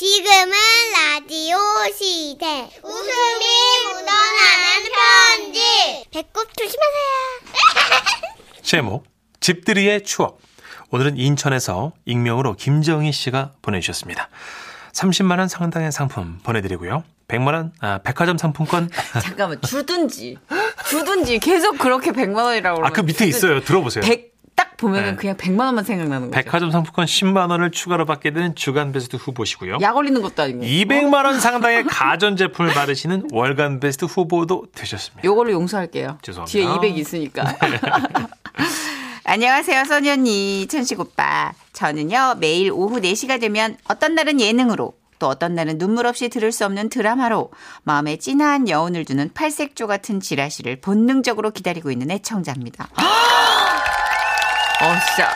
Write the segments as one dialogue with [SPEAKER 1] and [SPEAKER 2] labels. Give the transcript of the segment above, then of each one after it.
[SPEAKER 1] 지금은 라디오 시대. 웃음이 묻어나는 편지. 배꼽 조심하세요.
[SPEAKER 2] 제목 집들이의 추억. 오늘은 인천에서 익명으로 김정희 씨가 보내주셨습니다. 30만 원 상당의 상품 보내드리고요. 100만 원 아, 백화점 상품권.
[SPEAKER 3] 잠깐만 주든지 주든지 계속 그렇게 100만 원이라고 그러면
[SPEAKER 2] 아그 밑에 있어요. 들어보세요.
[SPEAKER 3] 100, 딱 보면은
[SPEAKER 2] 네.
[SPEAKER 3] 그냥 100만 원만 생각나는 거죠.
[SPEAKER 2] 백화점 상품권 10만 원을 추가로 받게 되는 주간 베스트 후보시고요.
[SPEAKER 3] 약 올리는 것도 아니고
[SPEAKER 2] 200만 원 상당의 가전 제품을 받으시는 월간 베스트 후보도 되셨습니다.
[SPEAKER 3] 요걸로 용서할게요.
[SPEAKER 2] 죄송합니다.
[SPEAKER 3] 뒤에 200 있으니까. 안녕하세요, 써니 언니, 천식 오빠. 저는요, 매일 오후 4시가 되면 어떤 날은 예능으로, 또 어떤 날은 눈물 없이 들을 수 없는 드라마로 마음에 진한 여운을 두는 팔색조 같은 지라시를 본능적으로 기다리고 있는 애청자입니다. 어, 진짜.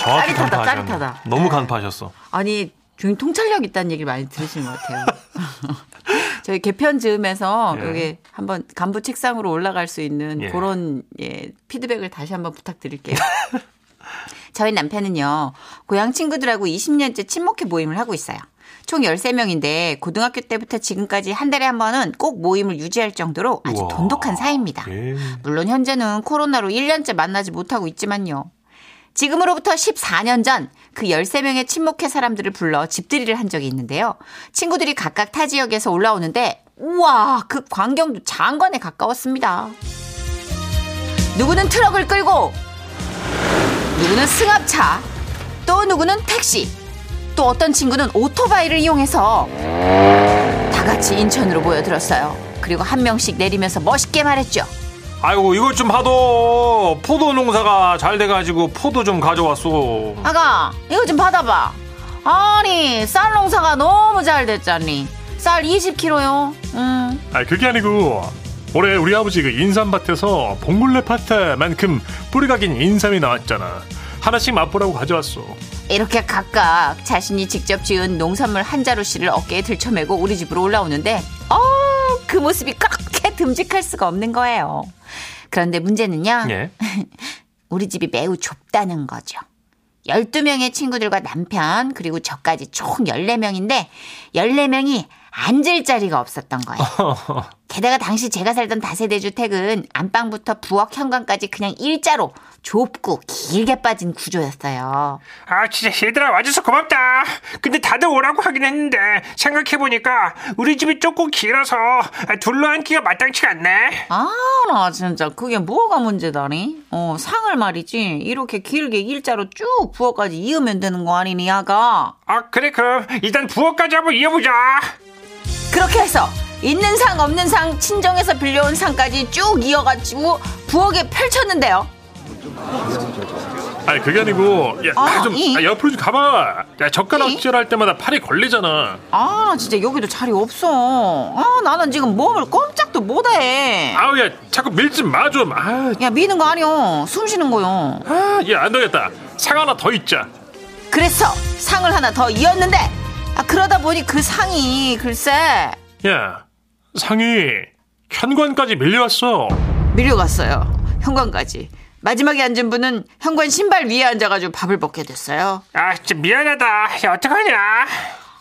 [SPEAKER 2] 정확히
[SPEAKER 3] 짜릿하다,
[SPEAKER 2] 간파하셨네.
[SPEAKER 3] 짜릿하다.
[SPEAKER 2] 너무
[SPEAKER 3] 네.
[SPEAKER 2] 간파하셨어.
[SPEAKER 3] 아니, 굉장히 통찰력 있다는 얘기를 많이 들으시는 것 같아요. 저희 개편 즈음에서
[SPEAKER 2] 예.
[SPEAKER 3] 여기 한번 간부 책상으로 올라갈 수 있는
[SPEAKER 2] 예.
[SPEAKER 3] 그런 예, 피드백을 다시 한번 부탁드릴게요. 저희 남편은요, 고향 친구들하고 20년째 친목회 모임을 하고 있어요. 총 13명인데 고등학교 때부터 지금까지 한 달에 한 번은 꼭 모임을 유지할 정도로 아주
[SPEAKER 2] 우와.
[SPEAKER 3] 돈독한 사이입니다.
[SPEAKER 2] 예.
[SPEAKER 3] 물론 현재는 코로나로 1년째 만나지 못하고 있지만요. 지금으로부터 14년 전 그 13명의 친목회 사람들을 불러 집들이를 한 적이 있는데요. 친구들이 각각 타 지역에서 올라오는데 우와 그 광경도 장관에 가까웠습니다. 누구는 트럭을 끌고 누구는 승합차 또 누구는 택시 또 어떤 친구는 오토바이를 이용해서 다 같이 인천으로 모여들었어요. 그리고 한 명씩 내리면서 멋있게 말했죠.
[SPEAKER 2] 아이고 이것 좀 봐도 포도 농사가 잘 돼가지고 포도 좀 가져왔어.
[SPEAKER 3] 아가 이거 좀 받아봐 아니 쌀 농사가 너무 잘 됐잖니 쌀 20kg요 음.
[SPEAKER 4] 아 그게 아니고 올해 우리 아버지 그 인삼밭에서 봉골레파트만큼 뿌리가 긴 인삼이 나왔잖아 하나씩 맛보라고 가져왔어
[SPEAKER 3] 이렇게 각각 자신이 직접 지은 농산물 한 자루씩을 어깨에 들쳐매고 우리 집으로 올라오는데 어 그 모습이 그렇게 듬직할 수가 없는 거예요 그런데 문제는요
[SPEAKER 2] 예.
[SPEAKER 3] 우리 집이 매우 좁다는 거죠. 12명의 친구들과 남편, 그리고 저까지 총 14명인데, 14명이 앉을 자리가 없었던 거예요. 게다가 당시 제가 살던 다세대 주택은 안방부터 부엌 현관까지 그냥 일자로 좁고 길게 빠진 구조였어요.
[SPEAKER 5] 아 진짜 얘들아 와줘서 고맙다 근데 다들 오라고 하긴 했는데 생각해보니까 우리 집이 조금 길어서 둘러앉기가 마땅치가 않네
[SPEAKER 3] 아, 나 진짜 그게 뭐가 문제다니? 어, 상을 말이지. 이렇게 길게 일자로 쭉 부엌까지 이으면 되는 거 아니니, 야가?
[SPEAKER 5] 아 그래 그럼 일단 부엌까지 한번 이어보자
[SPEAKER 3] 그렇게 해서 있는 상 없는 상 친정에서 빌려온 상까지 쭉 이어가지고 부엌에 펼쳤는데요.
[SPEAKER 4] 아 그게 아니고
[SPEAKER 3] 아,
[SPEAKER 4] 야좀
[SPEAKER 3] 이?
[SPEAKER 4] 아, 옆으로 좀 가봐 야
[SPEAKER 3] 이?
[SPEAKER 4] 젓가락질 할 때마다 팔이 걸리잖아
[SPEAKER 3] 아, 나 진짜 여기도 자리 없어. 아, 나는 지금 몸을 꼼짝도 못해.
[SPEAKER 4] 아우 야 자꾸 밀지 마 좀 아,
[SPEAKER 3] 야, 미는 거 아니요. 숨 쉬는 거요.
[SPEAKER 4] 아, 야안 되겠다 상 하나 더 있자
[SPEAKER 3] 그래서 상을 하나 더 이었는데, 아, 그러다 보니 그 상이 글쎄
[SPEAKER 4] 야 상이 현관까지 밀려왔어
[SPEAKER 3] 밀려갔어요. 현관까지. 마지막에 앉은 분은 현관 신발 위에 앉아가지고 밥을 먹게 됐어요.
[SPEAKER 5] 아 진짜 미안하다 야 어떡하냐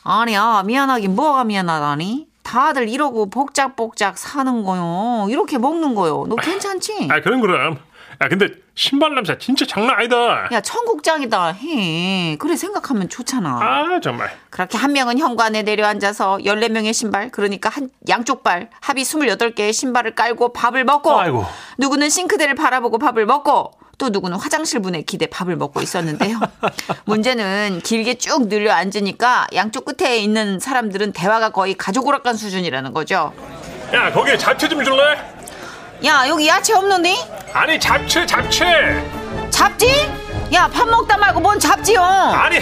[SPEAKER 3] 아니야 미안하긴 뭐가 미안하다니 다들 이러고 복작복작 사는 거요 이렇게 먹는 거요 너 괜찮지?
[SPEAKER 4] 아 그럼 그럼 야 근데 신발 냄새 진짜 장난 아니다
[SPEAKER 3] 야 천국장이다 해 그래 생각하면 좋잖아
[SPEAKER 4] 아 정말
[SPEAKER 3] 그렇게 한 명은 현관에 내려앉아서 14명의 신발 그러니까 한 양쪽 발 합이 28개의 신발을 깔고 밥을 먹고
[SPEAKER 2] 아이고.
[SPEAKER 3] 누구는 싱크대를 바라보고 밥을 먹고 또 누구는 화장실 문에 기대 밥을 먹고 있었는데요. 문제는 길게 쭉 늘려 앉으니까 양쪽 끝에 있는 사람들은 대화가 거의 가족 오락관 수준이라는 거죠.
[SPEAKER 4] 야 거기에 잡채 좀 줄래?
[SPEAKER 3] 야 여기 야채 없는데?
[SPEAKER 4] 아니 잡채 잡채
[SPEAKER 3] 잡지? 야 밥 먹다 말고 뭔 잡지요?
[SPEAKER 4] 아니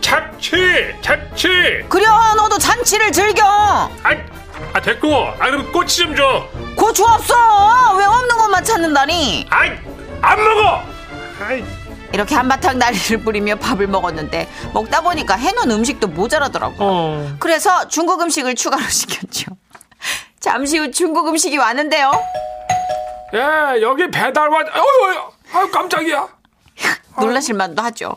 [SPEAKER 4] 잡채 잡채
[SPEAKER 3] 그래 너도 잔치를 즐겨.
[SPEAKER 4] 아, 아 됐고 아 그럼 꼬치 좀줘
[SPEAKER 3] 고추 없어. 왜 없는 것만 찾는다니?
[SPEAKER 4] 아이 안 먹어 아이
[SPEAKER 3] 이렇게 한바탕 난리를 뿌리며 밥을 먹었는데 먹다 보니까 해놓은 음식도 모자라더라고.
[SPEAKER 2] 어.
[SPEAKER 3] 그래서 중국 음식을 추가로 시켰죠. 잠시 후 중국 음식이 왔는데요.
[SPEAKER 5] 야 여기 배달 왔 어휴 아 깜짝이야
[SPEAKER 3] 놀라실 만도 하죠.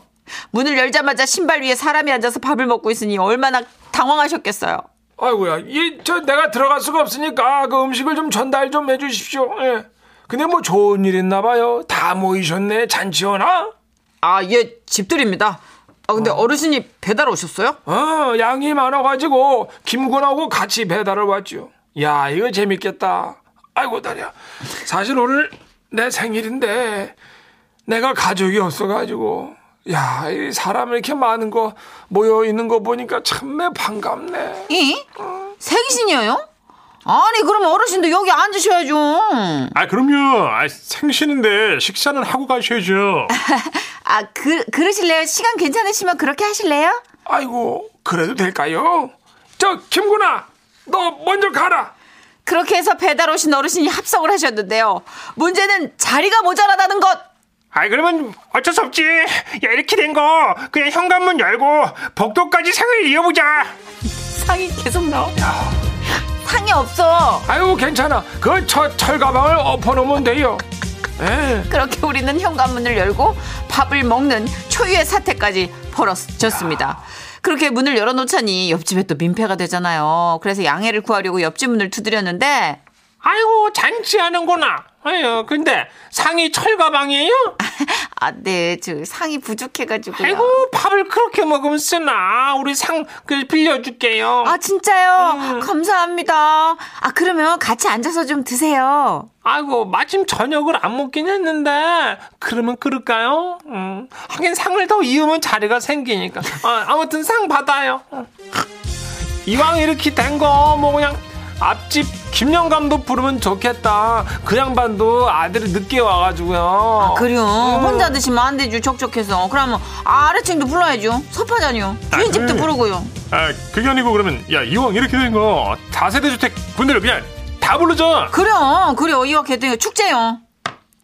[SPEAKER 3] 문을 열자마자 신발 위에 사람이 앉아서 밥을 먹고 있으니 얼마나 당황하셨겠어요.
[SPEAKER 6] 아이고야, 이, 저, 내가 들어갈 수가 없으니까 그 음식을 좀 전달 좀 해주십시오. 예. 근데 뭐 좋은 일 있나 봐요. 다 모이셨네. 잔치하나?
[SPEAKER 3] 아, 예, 집들입니다. 아, 근데 어. 르신이 배달 오셨어요?
[SPEAKER 6] 어, 양이 많아가지고 김군하고 같이 배달을 왔죠. 야, 이거 재밌겠다. 아이고, 다리야. 사실 오늘 내 생일인데 내가 가족이 없어가지고 야, 이 사람 이렇게 많은 거 모여 있는 거 보니까 참매 반갑네.
[SPEAKER 3] 이? 생신이에요? 아니, 그럼 어르신도 여기 앉으셔야죠.
[SPEAKER 4] 아 그럼요. 아, 생신인데 식사는 하고 가셔야죠.
[SPEAKER 3] 아, 그, 그러실래요? 시간 괜찮으시면 그렇게 하실래요?
[SPEAKER 6] 아이고, 그래도 될까요? 저 김군아, 너 먼저 가라.
[SPEAKER 3] 그렇게 해서 배달 오신 어르신이 합석을 하셨는데요. 문제는 자리가 모자라다는 것.
[SPEAKER 5] 아이 그러면 어쩔 수 없지. 야 이렇게 된 거 그냥 현관문 열고 복도까지 상을 이어보자.
[SPEAKER 3] 상이 계속 나와. 상이 없어.
[SPEAKER 6] 아이고, 괜찮아. 그 철, 철가방을 엎어놓으면 돼요. 예.
[SPEAKER 3] 그렇게 우리는 현관문을 열고 밥을 먹는 초유의 사태까지 벌어졌습니다. 그렇게 문을 열어놓자니 옆집에 또 민폐가 되잖아요. 그래서 양해를 구하려고 옆집 문을 두드렸는데
[SPEAKER 5] 아이고 잔치하는구나. 아유 근데 상이 철가방이에요?
[SPEAKER 3] 아, 네, 저 상이 부족해가지고요.
[SPEAKER 5] 아이고 밥을 그렇게 먹으면 쓰나? 우리 상 그 빌려줄게요.
[SPEAKER 3] 아, 진짜요? 감사합니다. 아, 그러면 같이 앉아서 좀 드세요.
[SPEAKER 5] 아이고 마침 저녁을 안 먹긴 했는데 그러면 그럴까요? 음, 하긴 상을 더 이으면 자리가 생기니까 아, 아무튼 상 받아요 어. 이왕 이렇게 된 거 뭐 그냥 앞집 김영감도 부르면 좋겠다 그 양반도 아들이 늦게 와가지고요
[SPEAKER 3] 그래요. 혼자 드시면 안 되죠. 적적해서. 그러면 아래층도 불러야죠. 섭하잖요. 주인 집도
[SPEAKER 4] 그래.
[SPEAKER 3] 부르고요.
[SPEAKER 4] 아 그게 아니고 그러면 야 이왕 이렇게 된 거 다세대 주택 분들을 그냥 다 부르자.
[SPEAKER 3] 그래요. 그래요. 이와 개등이 축제요.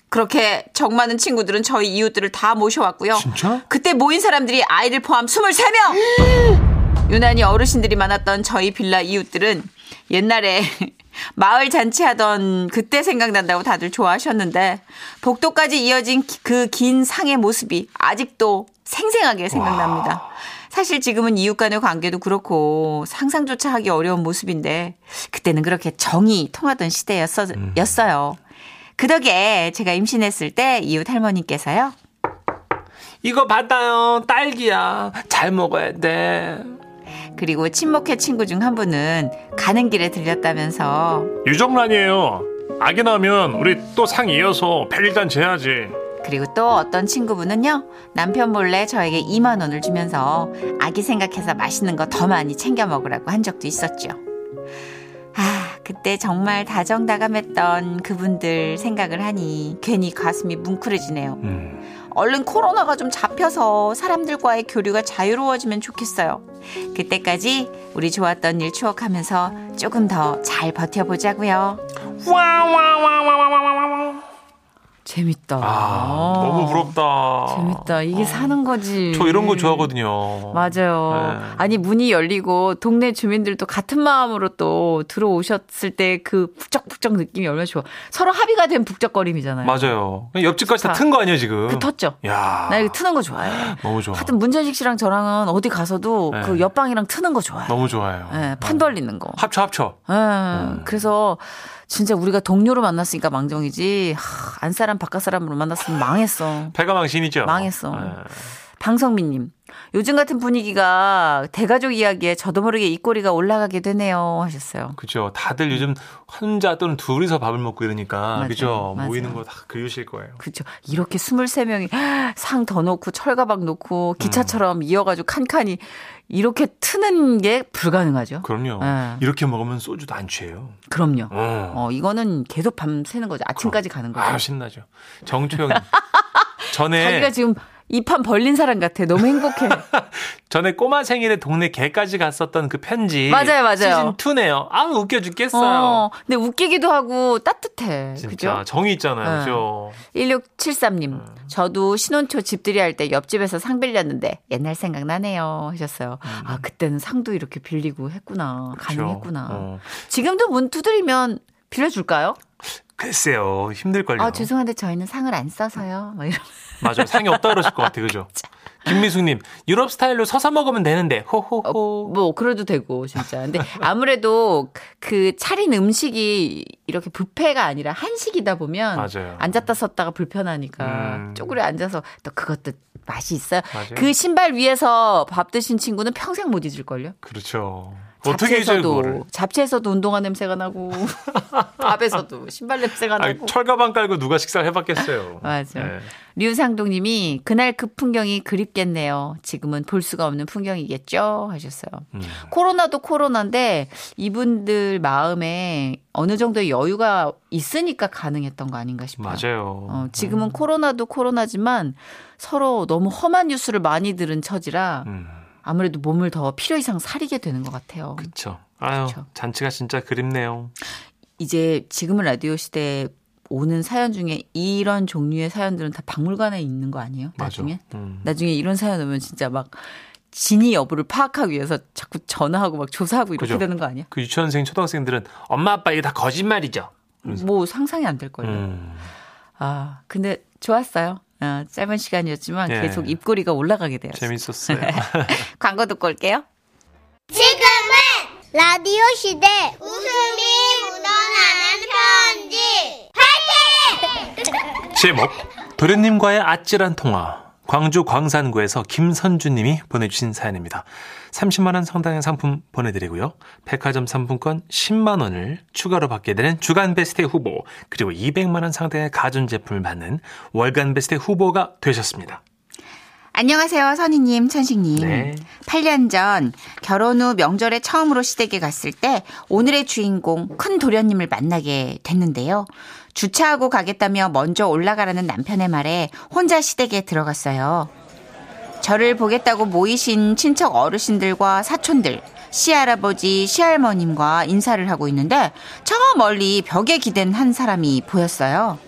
[SPEAKER 3] 그렇게 정 많은 친구들은 저희 이웃들을 다 모셔왔고요.
[SPEAKER 2] 진짜?
[SPEAKER 3] 그때 모인 사람들이 아이들 포함 23명! 유난히 어르신들이 많았던 저희 빌라 이웃들은 옛날에 마을 잔치하던 그때 생각난다고 다들 좋아하셨는데 복도까지 이어진 그 긴 상의 모습이 아직도 생생하게 생각납니다. 사실 지금은 이웃 간의 관계도 그렇고 상상조차 하기 어려운 모습인데 그때는 그렇게 정이 통하던 시대였어요. 그 덕에 제가 임신했을 때 이웃 할머니께서요.
[SPEAKER 6] 이거 받아요. 딸기야. 잘 먹어야 돼.
[SPEAKER 3] 그리고 친목회 친구 중 한 분은 가는 길에 들렸다면서
[SPEAKER 4] 유정란이에요. 아기 낳으면 우리 또 상 이어서 별일잔치 해야지.
[SPEAKER 3] 그리고 또 어떤 친구분은요 남편 몰래 저에게 2만 원을 주면서 아기 생각해서 맛있는 거 더 많이 챙겨 먹으라고 한 적도 있었죠. 아 그때 정말 다정다감했던 그분들 생각을 하니 괜히 가슴이 뭉클해지네요. 얼른 코로나가 좀 잡혀서 사람들과의 교류가 자유로워지면 좋겠어요. 그때까지 우리 좋았던 일 추억하면서 조금 더 잘 버텨보자고요.
[SPEAKER 5] 와와와와와와와
[SPEAKER 3] 재밌다.
[SPEAKER 2] 아, 너무 부럽다.
[SPEAKER 3] 재밌다. 이게 사는 거지.
[SPEAKER 2] 저 이런 거 좋아하거든요.
[SPEAKER 3] 맞아요.
[SPEAKER 2] 네.
[SPEAKER 3] 아니 문이 열리고 동네 주민들도 같은 마음으로 또 들어오셨을 때 그 북적북적 느낌이 얼마나 좋아. 서로 합의가 된 북적거림이잖아요.
[SPEAKER 2] 맞아요. 옆집까지 다. 튼 거 아니에요, 지금?
[SPEAKER 3] 붙었죠.
[SPEAKER 2] 야
[SPEAKER 3] 나 이거 트는 거 좋아해.
[SPEAKER 2] 너무 좋아.
[SPEAKER 3] 하여튼 문전식 씨랑 저랑은 어디 가서도
[SPEAKER 2] 네.
[SPEAKER 3] 그 옆방이랑 트는 거 좋아해.
[SPEAKER 2] 너무 좋아요.
[SPEAKER 3] 예, 판 돌리는 거.
[SPEAKER 2] 합쳐, 합쳐.
[SPEAKER 3] 예, 그래서 진짜 우리가 동료로 만났으니까 망정이지. 하, 안 사람 바깥 사람으로 만났으면 망했어.
[SPEAKER 2] 패가망신이죠.
[SPEAKER 3] 망했어.
[SPEAKER 2] 네.
[SPEAKER 3] 방성민님, 요즘 같은 분위기가 대가족 이야기에 저도 모르게 입꼬리가 올라가게 되네요. 하셨어요.
[SPEAKER 2] 그죠. 다들 요즘 혼자 또는 둘이서 밥을 먹고 이러니까,
[SPEAKER 3] 맞아요.
[SPEAKER 2] 그죠.
[SPEAKER 3] 맞아요.
[SPEAKER 2] 모이는 거 다 그리우실 거예요.
[SPEAKER 3] 그렇죠. 이렇게 23명이 상 더 놓고 철가방 놓고 기차처럼
[SPEAKER 2] 음.
[SPEAKER 3] 이어가지고 칸칸이 이렇게 트는 게 불가능하죠.
[SPEAKER 2] 그럼요.
[SPEAKER 3] 네.
[SPEAKER 2] 이렇게 먹으면 소주도 안 취해요.
[SPEAKER 3] 그럼요.
[SPEAKER 2] 어.
[SPEAKER 3] 어, 이거는 계속 밤 새는 거죠. 아침까지 가는 거죠.
[SPEAKER 2] 아, 신나죠. 정초영님. 전에,
[SPEAKER 3] 자기가 지금 입판 벌린 사람 같아. 너무 행복해.
[SPEAKER 2] 전에 꼬마 생일에 동네 개까지 갔었던 그 편지.
[SPEAKER 3] 맞아요, 맞아요.
[SPEAKER 2] 시즌 2네요. 아, 웃겨 죽겠어요.
[SPEAKER 3] 어, 근데 웃기기도 하고 따뜻해.
[SPEAKER 2] 진짜.
[SPEAKER 3] 그죠?
[SPEAKER 2] 정이 있잖아요.
[SPEAKER 3] 네.
[SPEAKER 2] 그죠.
[SPEAKER 3] 1673님,
[SPEAKER 2] 음.
[SPEAKER 3] 저도 신혼초 집들이 할 때 옆집에서 상 빌렸는데 옛날 생각나네요. 하셨어요. 아, 그때는 상도 이렇게 빌리고 했구나.
[SPEAKER 2] 음. 그죠.
[SPEAKER 3] 가능했구나.
[SPEAKER 2] 어.
[SPEAKER 3] 지금도 문 두드리면 빌려줄까요?
[SPEAKER 2] 글쎄요, 힘들걸요.
[SPEAKER 3] 아, 죄송한데 저희는 상을 안 써서요. 뭐 이런.
[SPEAKER 2] 맞아요. 상이 없다 그러실 것 같아요. 그죠? 김미숙님, 유럽 스타일로 서서 먹으면 되는데, 호호호.
[SPEAKER 3] 어, 뭐 그래도 되고 진짜. 근데 아무래도 그 차린 음식이 이렇게 뷔페가 아니라 한식이다 보면
[SPEAKER 2] 맞아요.
[SPEAKER 3] 앉았다 섰다가 불편하니까
[SPEAKER 2] 음.
[SPEAKER 3] 쪼그려 앉아서 또 그것도 맛이 있어요.
[SPEAKER 2] 맞아요.
[SPEAKER 3] 그 신발 위에서 밥 드신 친구는 평생 못 잊을 걸요.
[SPEAKER 2] 그렇죠. 어떻게 잊어요,
[SPEAKER 3] 잡채에서도? 잡채에서도 운동화 냄새가 나고 밥에서도 신발 냄새가
[SPEAKER 2] 아니,
[SPEAKER 3] 나고.
[SPEAKER 2] 철가방 깔고 누가 식사를 해봤겠어요.
[SPEAKER 3] 맞아.
[SPEAKER 2] 네.
[SPEAKER 3] 류상동님이 그날 그 풍경이 그립겠네요. 지금은 볼 수가 없는 풍경이겠죠 하셨어요.
[SPEAKER 2] 음.
[SPEAKER 3] 코로나도 코로나인데 이분들 마음에 어느 정도의 여유가 있으니까 가능했던 거 아닌가 싶어요.
[SPEAKER 2] 맞아요.
[SPEAKER 3] 어, 지금은 코로나도 코로나지만 서로 너무 험한 뉴스를 많이 들은 처지라
[SPEAKER 2] 음,
[SPEAKER 3] 아무래도 몸을 더 필요 이상 사리게 되는 것 같아요.
[SPEAKER 2] 그쵸. 아유,
[SPEAKER 3] 그쵸.
[SPEAKER 2] 잔치가 진짜 그립네요.
[SPEAKER 3] 이제 지금은 라디오 시대에 오는 사연 중에 이런 종류의 사연들은 다 박물관에 있는 거 아니에요? 나중에?
[SPEAKER 2] 음.
[SPEAKER 3] 나중에 이런 사연 오면 진짜 막 진위 여부를 파악하기 위해서 자꾸 전화하고 막 조사하고 이렇게
[SPEAKER 2] 그죠.
[SPEAKER 3] 되는 거 아니야?
[SPEAKER 2] 그 유치원생, 초등학생들은 엄마, 아빠 이거 다 거짓말이죠.
[SPEAKER 3] 뭐 상상이 안 될 거예요.
[SPEAKER 2] 음.
[SPEAKER 3] 아, 근데 좋았어요. 아, 짧은 시간이었지만
[SPEAKER 2] 예.
[SPEAKER 3] 계속 입꼬리가 올라가게 되었어요.
[SPEAKER 2] 재밌었어요.
[SPEAKER 3] 광고 듣고 올게요.
[SPEAKER 1] 지금은 라디오 시대 웃음이 묻어나는 편지 파이팅!
[SPEAKER 2] 제목 도련님과의 아찔한 통화 광주 광산구에서 김선주님이 보내주신 사연입니다. 30만 원 상당의 상품 보내드리고요. 백화점 상품권 10만 원을 추가로 받게 되는 주간 베스트 후보 그리고 200만 원 상당의 가전제품을 받는 월간 베스트 후보가 되셨습니다.
[SPEAKER 3] 안녕하세요, 선희님, 천식님.
[SPEAKER 2] 네.
[SPEAKER 3] 8년 전 결혼 후 명절에 처음으로 시댁에 갔을 때 오늘의 주인공 큰 도련님을 만나게 됐는데요. 주차하고 가겠다며 먼저 올라가라는 남편의 말에 혼자 시댁에 들어갔어요. 저를 보겠다고 모이신 친척 어르신들과 사촌들, 시할아버지, 시할머님과 인사를 하고 있는데 저 멀리 벽에 기댄 한 사람이 보였어요.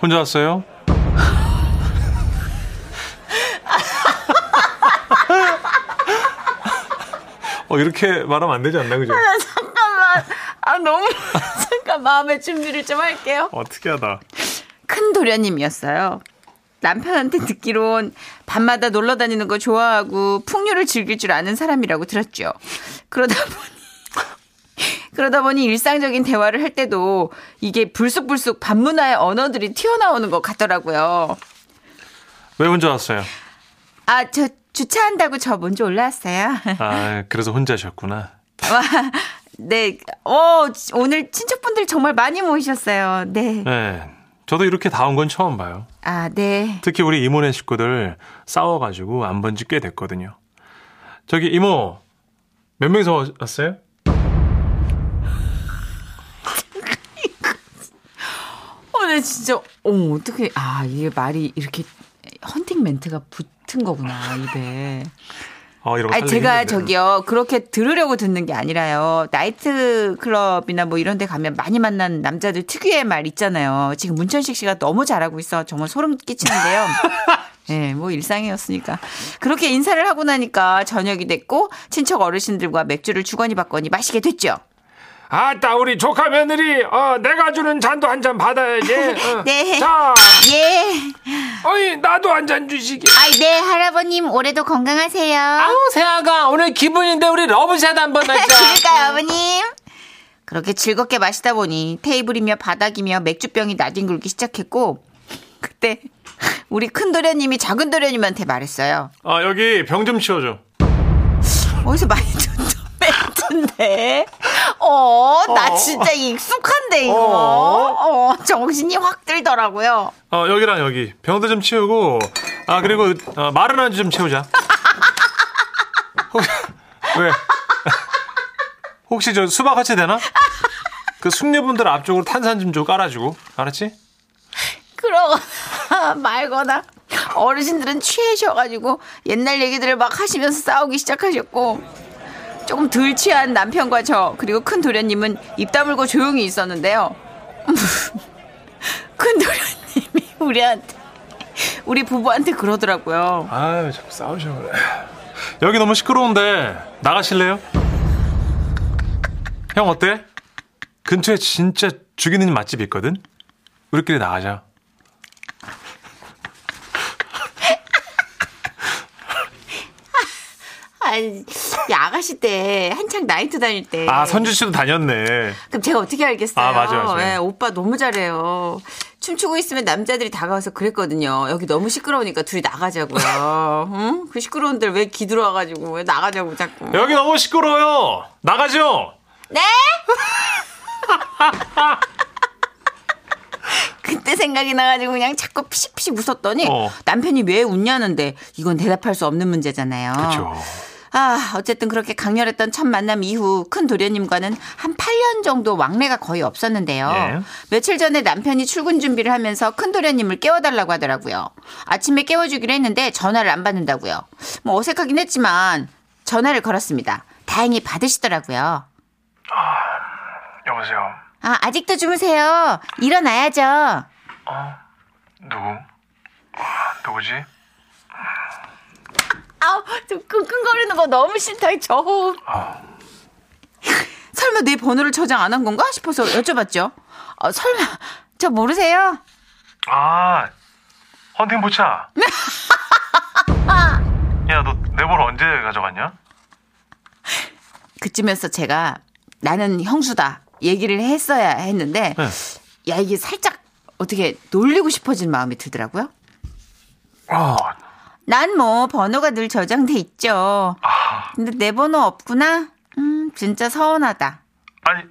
[SPEAKER 2] 혼자 왔어요? 어, 이렇게 말하면 안 되지 않나, 그죠?
[SPEAKER 3] 잠깐만. 아, 너무. 잠깐 마음의 준비를 좀 할게요.
[SPEAKER 2] 어떻게 하다.
[SPEAKER 3] 큰 도련님이었어요. 남편한테 듣기론 밤마다 놀러 다니는 거 좋아하고 풍류를 즐길 줄 아는 사람이라고 들었죠. 그러다 보니 그러다 보니 일상적인 대화를 할 때도 이게 불쑥불쑥 반문화의 언어들이 튀어나오는 것 같더라고요.
[SPEAKER 2] 왜 혼자 왔어요?
[SPEAKER 3] 아, 저 주차한다고 저 먼저 올라왔어요.
[SPEAKER 2] 아, 그래서 혼자셨구나.
[SPEAKER 3] 와, 네, 어, 오늘 친척분들 정말 많이 모이셨어요. 네.
[SPEAKER 2] 네. 저도 이렇게 다 온 건 처음 봐요.
[SPEAKER 3] 아, 네.
[SPEAKER 2] 특히 우리 이모네 식구들 싸워가지고 안 본 지 꽤 됐거든요. 저기 이모 몇 명이서 왔어요?
[SPEAKER 3] 어, 네, 진짜, 어, 어떻게, 아, 이게 말이 이렇게 헌팅 멘트가 붙은 거구나, 입에.
[SPEAKER 2] 어, 이런 거
[SPEAKER 3] 아니, 제가
[SPEAKER 2] 힘든데.
[SPEAKER 3] 저기요, 그렇게 들으려고 듣는 게 아니라요. 나이트 클럽이나 뭐 이런 데 가면 많이 만난 남자들 특유의 말 있잖아요. 지금 문천식 씨가 너무 잘하고 있어. 정말 소름 끼치는데요. 예, 뭐 일상이었으니까. 그렇게 인사를 하고 나니까 저녁이 됐고, 친척 어르신들과 맥주를 주거니 받거니 마시게 됐죠.
[SPEAKER 6] 아따 우리 조카 며느리 어 내가 주는 잔도 한 잔 받아야지 어.
[SPEAKER 3] 네.
[SPEAKER 6] 자
[SPEAKER 3] 예.
[SPEAKER 6] 어이 나도 한 잔 주시게
[SPEAKER 3] 아이, 네, 할아버님, 올해도 건강하세요.
[SPEAKER 5] 아우 세아가 오늘 기분인데 우리 러브샷 한번 하자.
[SPEAKER 3] 그러니까요, 아버님. 그렇게 즐겁게 마시다 보니 테이블이며 바닥이며 맥주병이 나뒹굴기 시작했고 그때 우리 큰 도련님이 작은 도련님한테 말했어요.
[SPEAKER 2] 아 여기 병 좀 치워줘.
[SPEAKER 3] 어디서 많이 멘트인데? 어, 나 진짜 익숙한데 이거. 어, 정신이 확 들더라고요.
[SPEAKER 2] 어 여기랑 여기 병도 좀 치우고 아 그리고 어, 마른 안주 좀 채우자. 혹- 왜? 혹시 저 수박 같이 되나? 그 숙녀분들 앞쪽으로 탄산 좀 좀 깔아주고 알았지?
[SPEAKER 3] 그러거나 말거나 어르신들은 취하셔가지고 옛날 얘기들을 막 하시면서 싸우기 시작하셨고 조금 덜 취한 남편과 저 그리고 큰 도련님은 입 다물고 조용히 있었는데요. 큰 도련님이 우리한테 우리 부부한테 그러더라고요.
[SPEAKER 2] 아유 자꾸 싸우셔 그래. 여기 너무 시끄러운데 나가실래요? 형 어때? 근처에 진짜 죽이는 맛집 있거든. 우리끼리 나가자.
[SPEAKER 3] 아가씨 때, 한창 나이트 다닐 때.
[SPEAKER 2] 아, 선주 씨도 다녔네.
[SPEAKER 3] 그럼 제가 어떻게 알겠어요?
[SPEAKER 2] 아, 맞아요, 맞아요.
[SPEAKER 3] 예, 오빠 너무 잘해요. 춤추고 있으면 남자들이 다가와서 그랬거든요. 여기 너무 시끄러우니까 둘이 나가자고요. 응? 그 시끄러운 데를 왜 기들어와가지고 왜 나가자고 자꾸.
[SPEAKER 2] 여기 너무 시끄러워요. 나가죠.
[SPEAKER 3] 네? 그때 생각이 나가지고 그냥 자꾸 피식피식 웃었더니
[SPEAKER 2] 어.
[SPEAKER 3] 남편이 왜 웃냐는데 이건 대답할 수 없는 문제잖아요.
[SPEAKER 2] 그렇죠.
[SPEAKER 3] 아, 어쨌든 그렇게 강렬했던 첫 만남 이후 큰 도련님과는 한 8년 정도 왕래가 거의 없었는데요.
[SPEAKER 2] 예.
[SPEAKER 3] 며칠 전에 남편이 출근 준비를 하면서 큰 도련님을 깨워달라고 하더라고요. 아침에 깨워주기로 했는데 전화를 안 받는다고요. 뭐 어색하긴 했지만 전화를 걸었습니다. 다행히 받으시더라고요.
[SPEAKER 4] 여보세요.
[SPEAKER 3] 아, 아직도 주무세요. 일어나야죠.
[SPEAKER 4] 누구? 누구지?
[SPEAKER 3] 아우, 좀 끙끙거리는 거 너무 싫다. 저 호흡. 설마 내 번호를 저장 안 한 건가 싶어서 여쭤봤죠. 어, 설마 저 모르세요?
[SPEAKER 4] 아, 헌팅 포차. 야, 너내 번호 언제 가져갔냐?
[SPEAKER 3] 그쯤에서 제가 나는 형수다 얘기를 했어야 했는데
[SPEAKER 2] 네.
[SPEAKER 3] 야 이게 살짝 어떻게 놀리고 싶어진 마음이 들더라고요.
[SPEAKER 4] 어,
[SPEAKER 3] 난 뭐 번호가 늘 저장돼 있죠. 근데 내 번호 없구나. 음 진짜 서운하다.
[SPEAKER 4] 아니,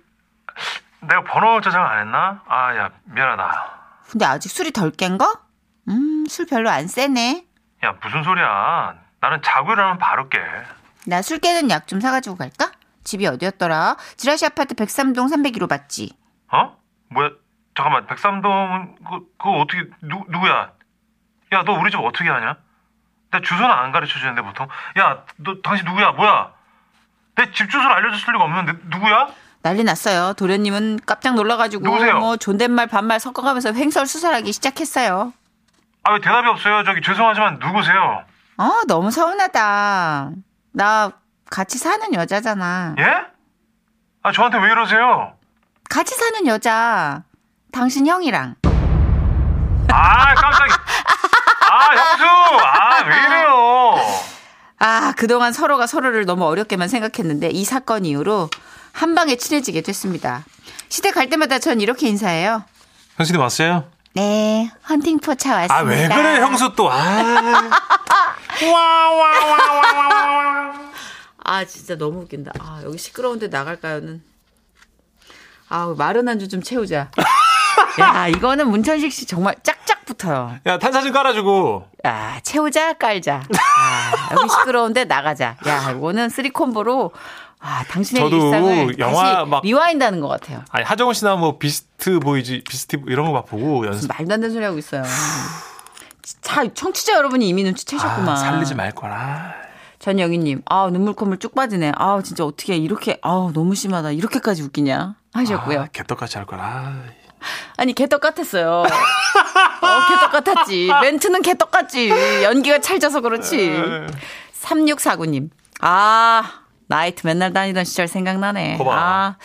[SPEAKER 4] 내가 번호 저장 안 했나? 아, 야, 미안하다.
[SPEAKER 3] 근데 아직 술이 덜깬 거? 음술 별로 안 세네.
[SPEAKER 4] 야, 무슨 소리야. 나는 자고 일어나면 바로 깨.
[SPEAKER 3] 나 술 깨는 약 좀 사가지고 갈까? 집이 어디였더라? 지라시 아파트 103동 301호 맞지?
[SPEAKER 4] 어? 뭐야? 잠깐만, 백삼동, 그, 그거 어떻게, 누, 누구야? 야, 너 우리 집 어떻게 아냐? 내 주소는 안 가르쳐 주는데, 보통. 야, 너, 당신 누구야? 뭐야? 내 집 주소를 알려줬을 리가 없는데, 누구야?
[SPEAKER 3] 난리 났어요. 도련님은 깜짝 놀라가지고
[SPEAKER 4] 누구세요?
[SPEAKER 3] 뭐 존댓말 반말 섞어가면서 횡설수설하기 시작했어요.
[SPEAKER 4] 아, 왜 대답이 없어요? 저기, 죄송하지만, 누구세요?
[SPEAKER 3] 어 너무 서운하다. 나 같이 사는 여자잖아.
[SPEAKER 4] 예? 아, 저한테 왜 이러세요?
[SPEAKER 3] 같이 사는 여자. 당신 형이랑.
[SPEAKER 4] 아, 깜짝이야. 아, 형수! 아, 왜 이래요?
[SPEAKER 3] 아 그동안 서로가 서로를 너무 어렵게만 생각했는데 이 사건 이후로 한 방에 친해지게 됐습니다. 시댁 갈 때마다 전 이렇게 인사해요.
[SPEAKER 2] 형수님 왔어요?
[SPEAKER 3] 네, 헌팅포차 왔습니다.
[SPEAKER 2] 아, 왜 그래, 형수 또. 아.
[SPEAKER 3] 아 진짜 너무 웃긴다. 아 여기 시끄러운데 나갈까요는. 아 마른 안주 좀 채우자. 야 이거는 문천식 씨 정말 짝짝 붙어요.
[SPEAKER 2] 야, 탄사진 깔아주고.
[SPEAKER 3] 야 채우자 깔자. 아, 여기 시끄러운데 나가자. 야 이거는 three combo로 아 당신의
[SPEAKER 2] 저도
[SPEAKER 3] 일상을
[SPEAKER 2] 영화
[SPEAKER 3] 다시
[SPEAKER 2] 막-
[SPEAKER 3] rewind하는 것 같아요.
[SPEAKER 2] 아니, 하정우 씨나 뭐 비스티 보이즈, 비스트 이런 거 막 보고 연습.
[SPEAKER 3] 말도 안 되는 소리 하고 있어요. 자 청취자 여러분이 이미 눈치채셨구만.
[SPEAKER 2] 아, 살리지 말 거라.
[SPEAKER 3] 전영희님, 아 눈물 콧물 쭉 빠지네. 아 진짜 어떻게 이렇게, 아 너무 심하다. 이렇게까지 웃기냐 하셨고요.
[SPEAKER 2] 아, 개떡같이 할 거라.
[SPEAKER 3] 아니 개떡 같았어요. 어, 개떡 같았지. 멘트는 개떡 같지. 연기가 찰져서 그렇지. 3649님. 아, 나이트 맨날 다니던 시절 생각나네.
[SPEAKER 2] 거봐.
[SPEAKER 3] 아,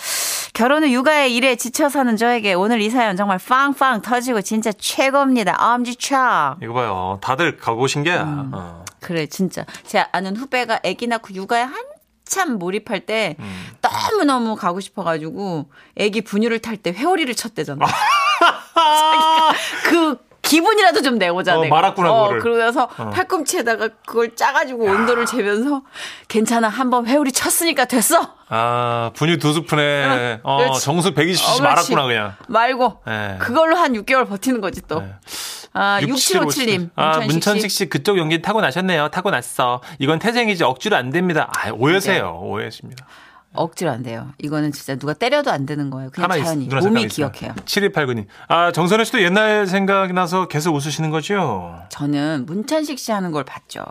[SPEAKER 3] 결혼 후 육아에 일에 지쳐 사는 저에게 오늘 이 사연 정말 빵빵 터지고 진짜 최고입니다. 엄지척.
[SPEAKER 2] 이거 봐요. 다들 가고 오신 게야.
[SPEAKER 3] 음.
[SPEAKER 2] 어.
[SPEAKER 3] 그래, 진짜. 제 아는 후배가 아기 낳고 육아에 한참 몰입할 때
[SPEAKER 2] 음.
[SPEAKER 3] 너무너무 가고 싶어가지고 아기 분유를 탈 때 회오리를 쳤대잖아. 그 기분이라도 좀 내고자
[SPEAKER 2] 어,
[SPEAKER 3] 내가.
[SPEAKER 2] 말았구나,
[SPEAKER 3] 어,
[SPEAKER 2] 그거를.
[SPEAKER 3] 그러면서 팔꿈치에다가 그걸 짜가지고 온도를 재면서 괜찮아 한 번 회오리 쳤으니까 됐어.
[SPEAKER 2] 아, 분유 두 스푼에, 어. 정수 120cc
[SPEAKER 3] 어.
[SPEAKER 2] 말았구나, 그냥.
[SPEAKER 3] 말고
[SPEAKER 2] 네.
[SPEAKER 3] 그걸로 한 6개월 버티는 거지 또.
[SPEAKER 2] 네.
[SPEAKER 3] 아 6757님.
[SPEAKER 2] 아, 문천식 씨 그쪽 연기 타고 나셨네요. 타고 났어. 이건 태생이지 억지로 안 됩니다. 아, 오해세요. 오해십니다.
[SPEAKER 3] 억지로 안 돼요. 이거는 진짜 누가 때려도 안 되는 거예요. 그냥
[SPEAKER 2] 있,
[SPEAKER 3] 자연히
[SPEAKER 2] 누나
[SPEAKER 3] 몸이. 기억해요.
[SPEAKER 2] 7289님. 아, 정선혜 씨도 옛날 생각이 나서 계속 웃으시는 거죠?
[SPEAKER 3] 저는 문천식 씨 하는 걸 봤죠.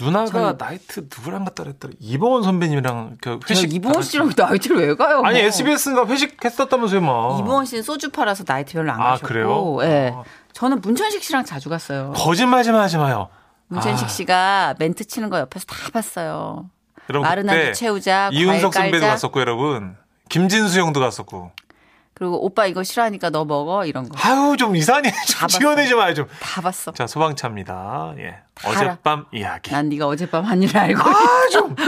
[SPEAKER 2] 누나가 나이트 누구랑 갔다 그랬더라. 이봉원 선배님이랑 그 회식.
[SPEAKER 3] 이봉원 씨랑 나이트를 왜 가요?
[SPEAKER 2] 아니,
[SPEAKER 3] 뭐.
[SPEAKER 2] SBS인가 회식했었다면서요, 뭐.
[SPEAKER 3] 이봉원 씨는 소주 팔아서 나이트 별로 안
[SPEAKER 2] 아,
[SPEAKER 3] 가셨고.
[SPEAKER 2] 그래요?
[SPEAKER 3] 예.
[SPEAKER 2] 아.
[SPEAKER 3] 저는 문천식 씨랑 자주 갔어요.
[SPEAKER 2] 거짓말 좀 하지 마요.
[SPEAKER 3] 문천식
[SPEAKER 2] 아.
[SPEAKER 3] 씨가 멘트 치는 거 옆에서 다 봤어요.
[SPEAKER 2] 여러분,
[SPEAKER 3] 안주 채우자,
[SPEAKER 2] 이윤석 선배도. 갔었고, 여러분. 김진수 형도 갔었고.
[SPEAKER 3] 그리고 오빠 이거 싫어하니까 너 먹어 이런 거.
[SPEAKER 2] 아유 좀 이상해. 좀
[SPEAKER 3] 봤어.
[SPEAKER 2] 지원해줘 봐요 좀.
[SPEAKER 3] 다 봤어.
[SPEAKER 2] 자 소방차입니다. 예.
[SPEAKER 3] 다 알아.
[SPEAKER 2] 어젯밤 이야기.
[SPEAKER 3] 난 네가 어젯밤 한일 알고.
[SPEAKER 2] 아 좀.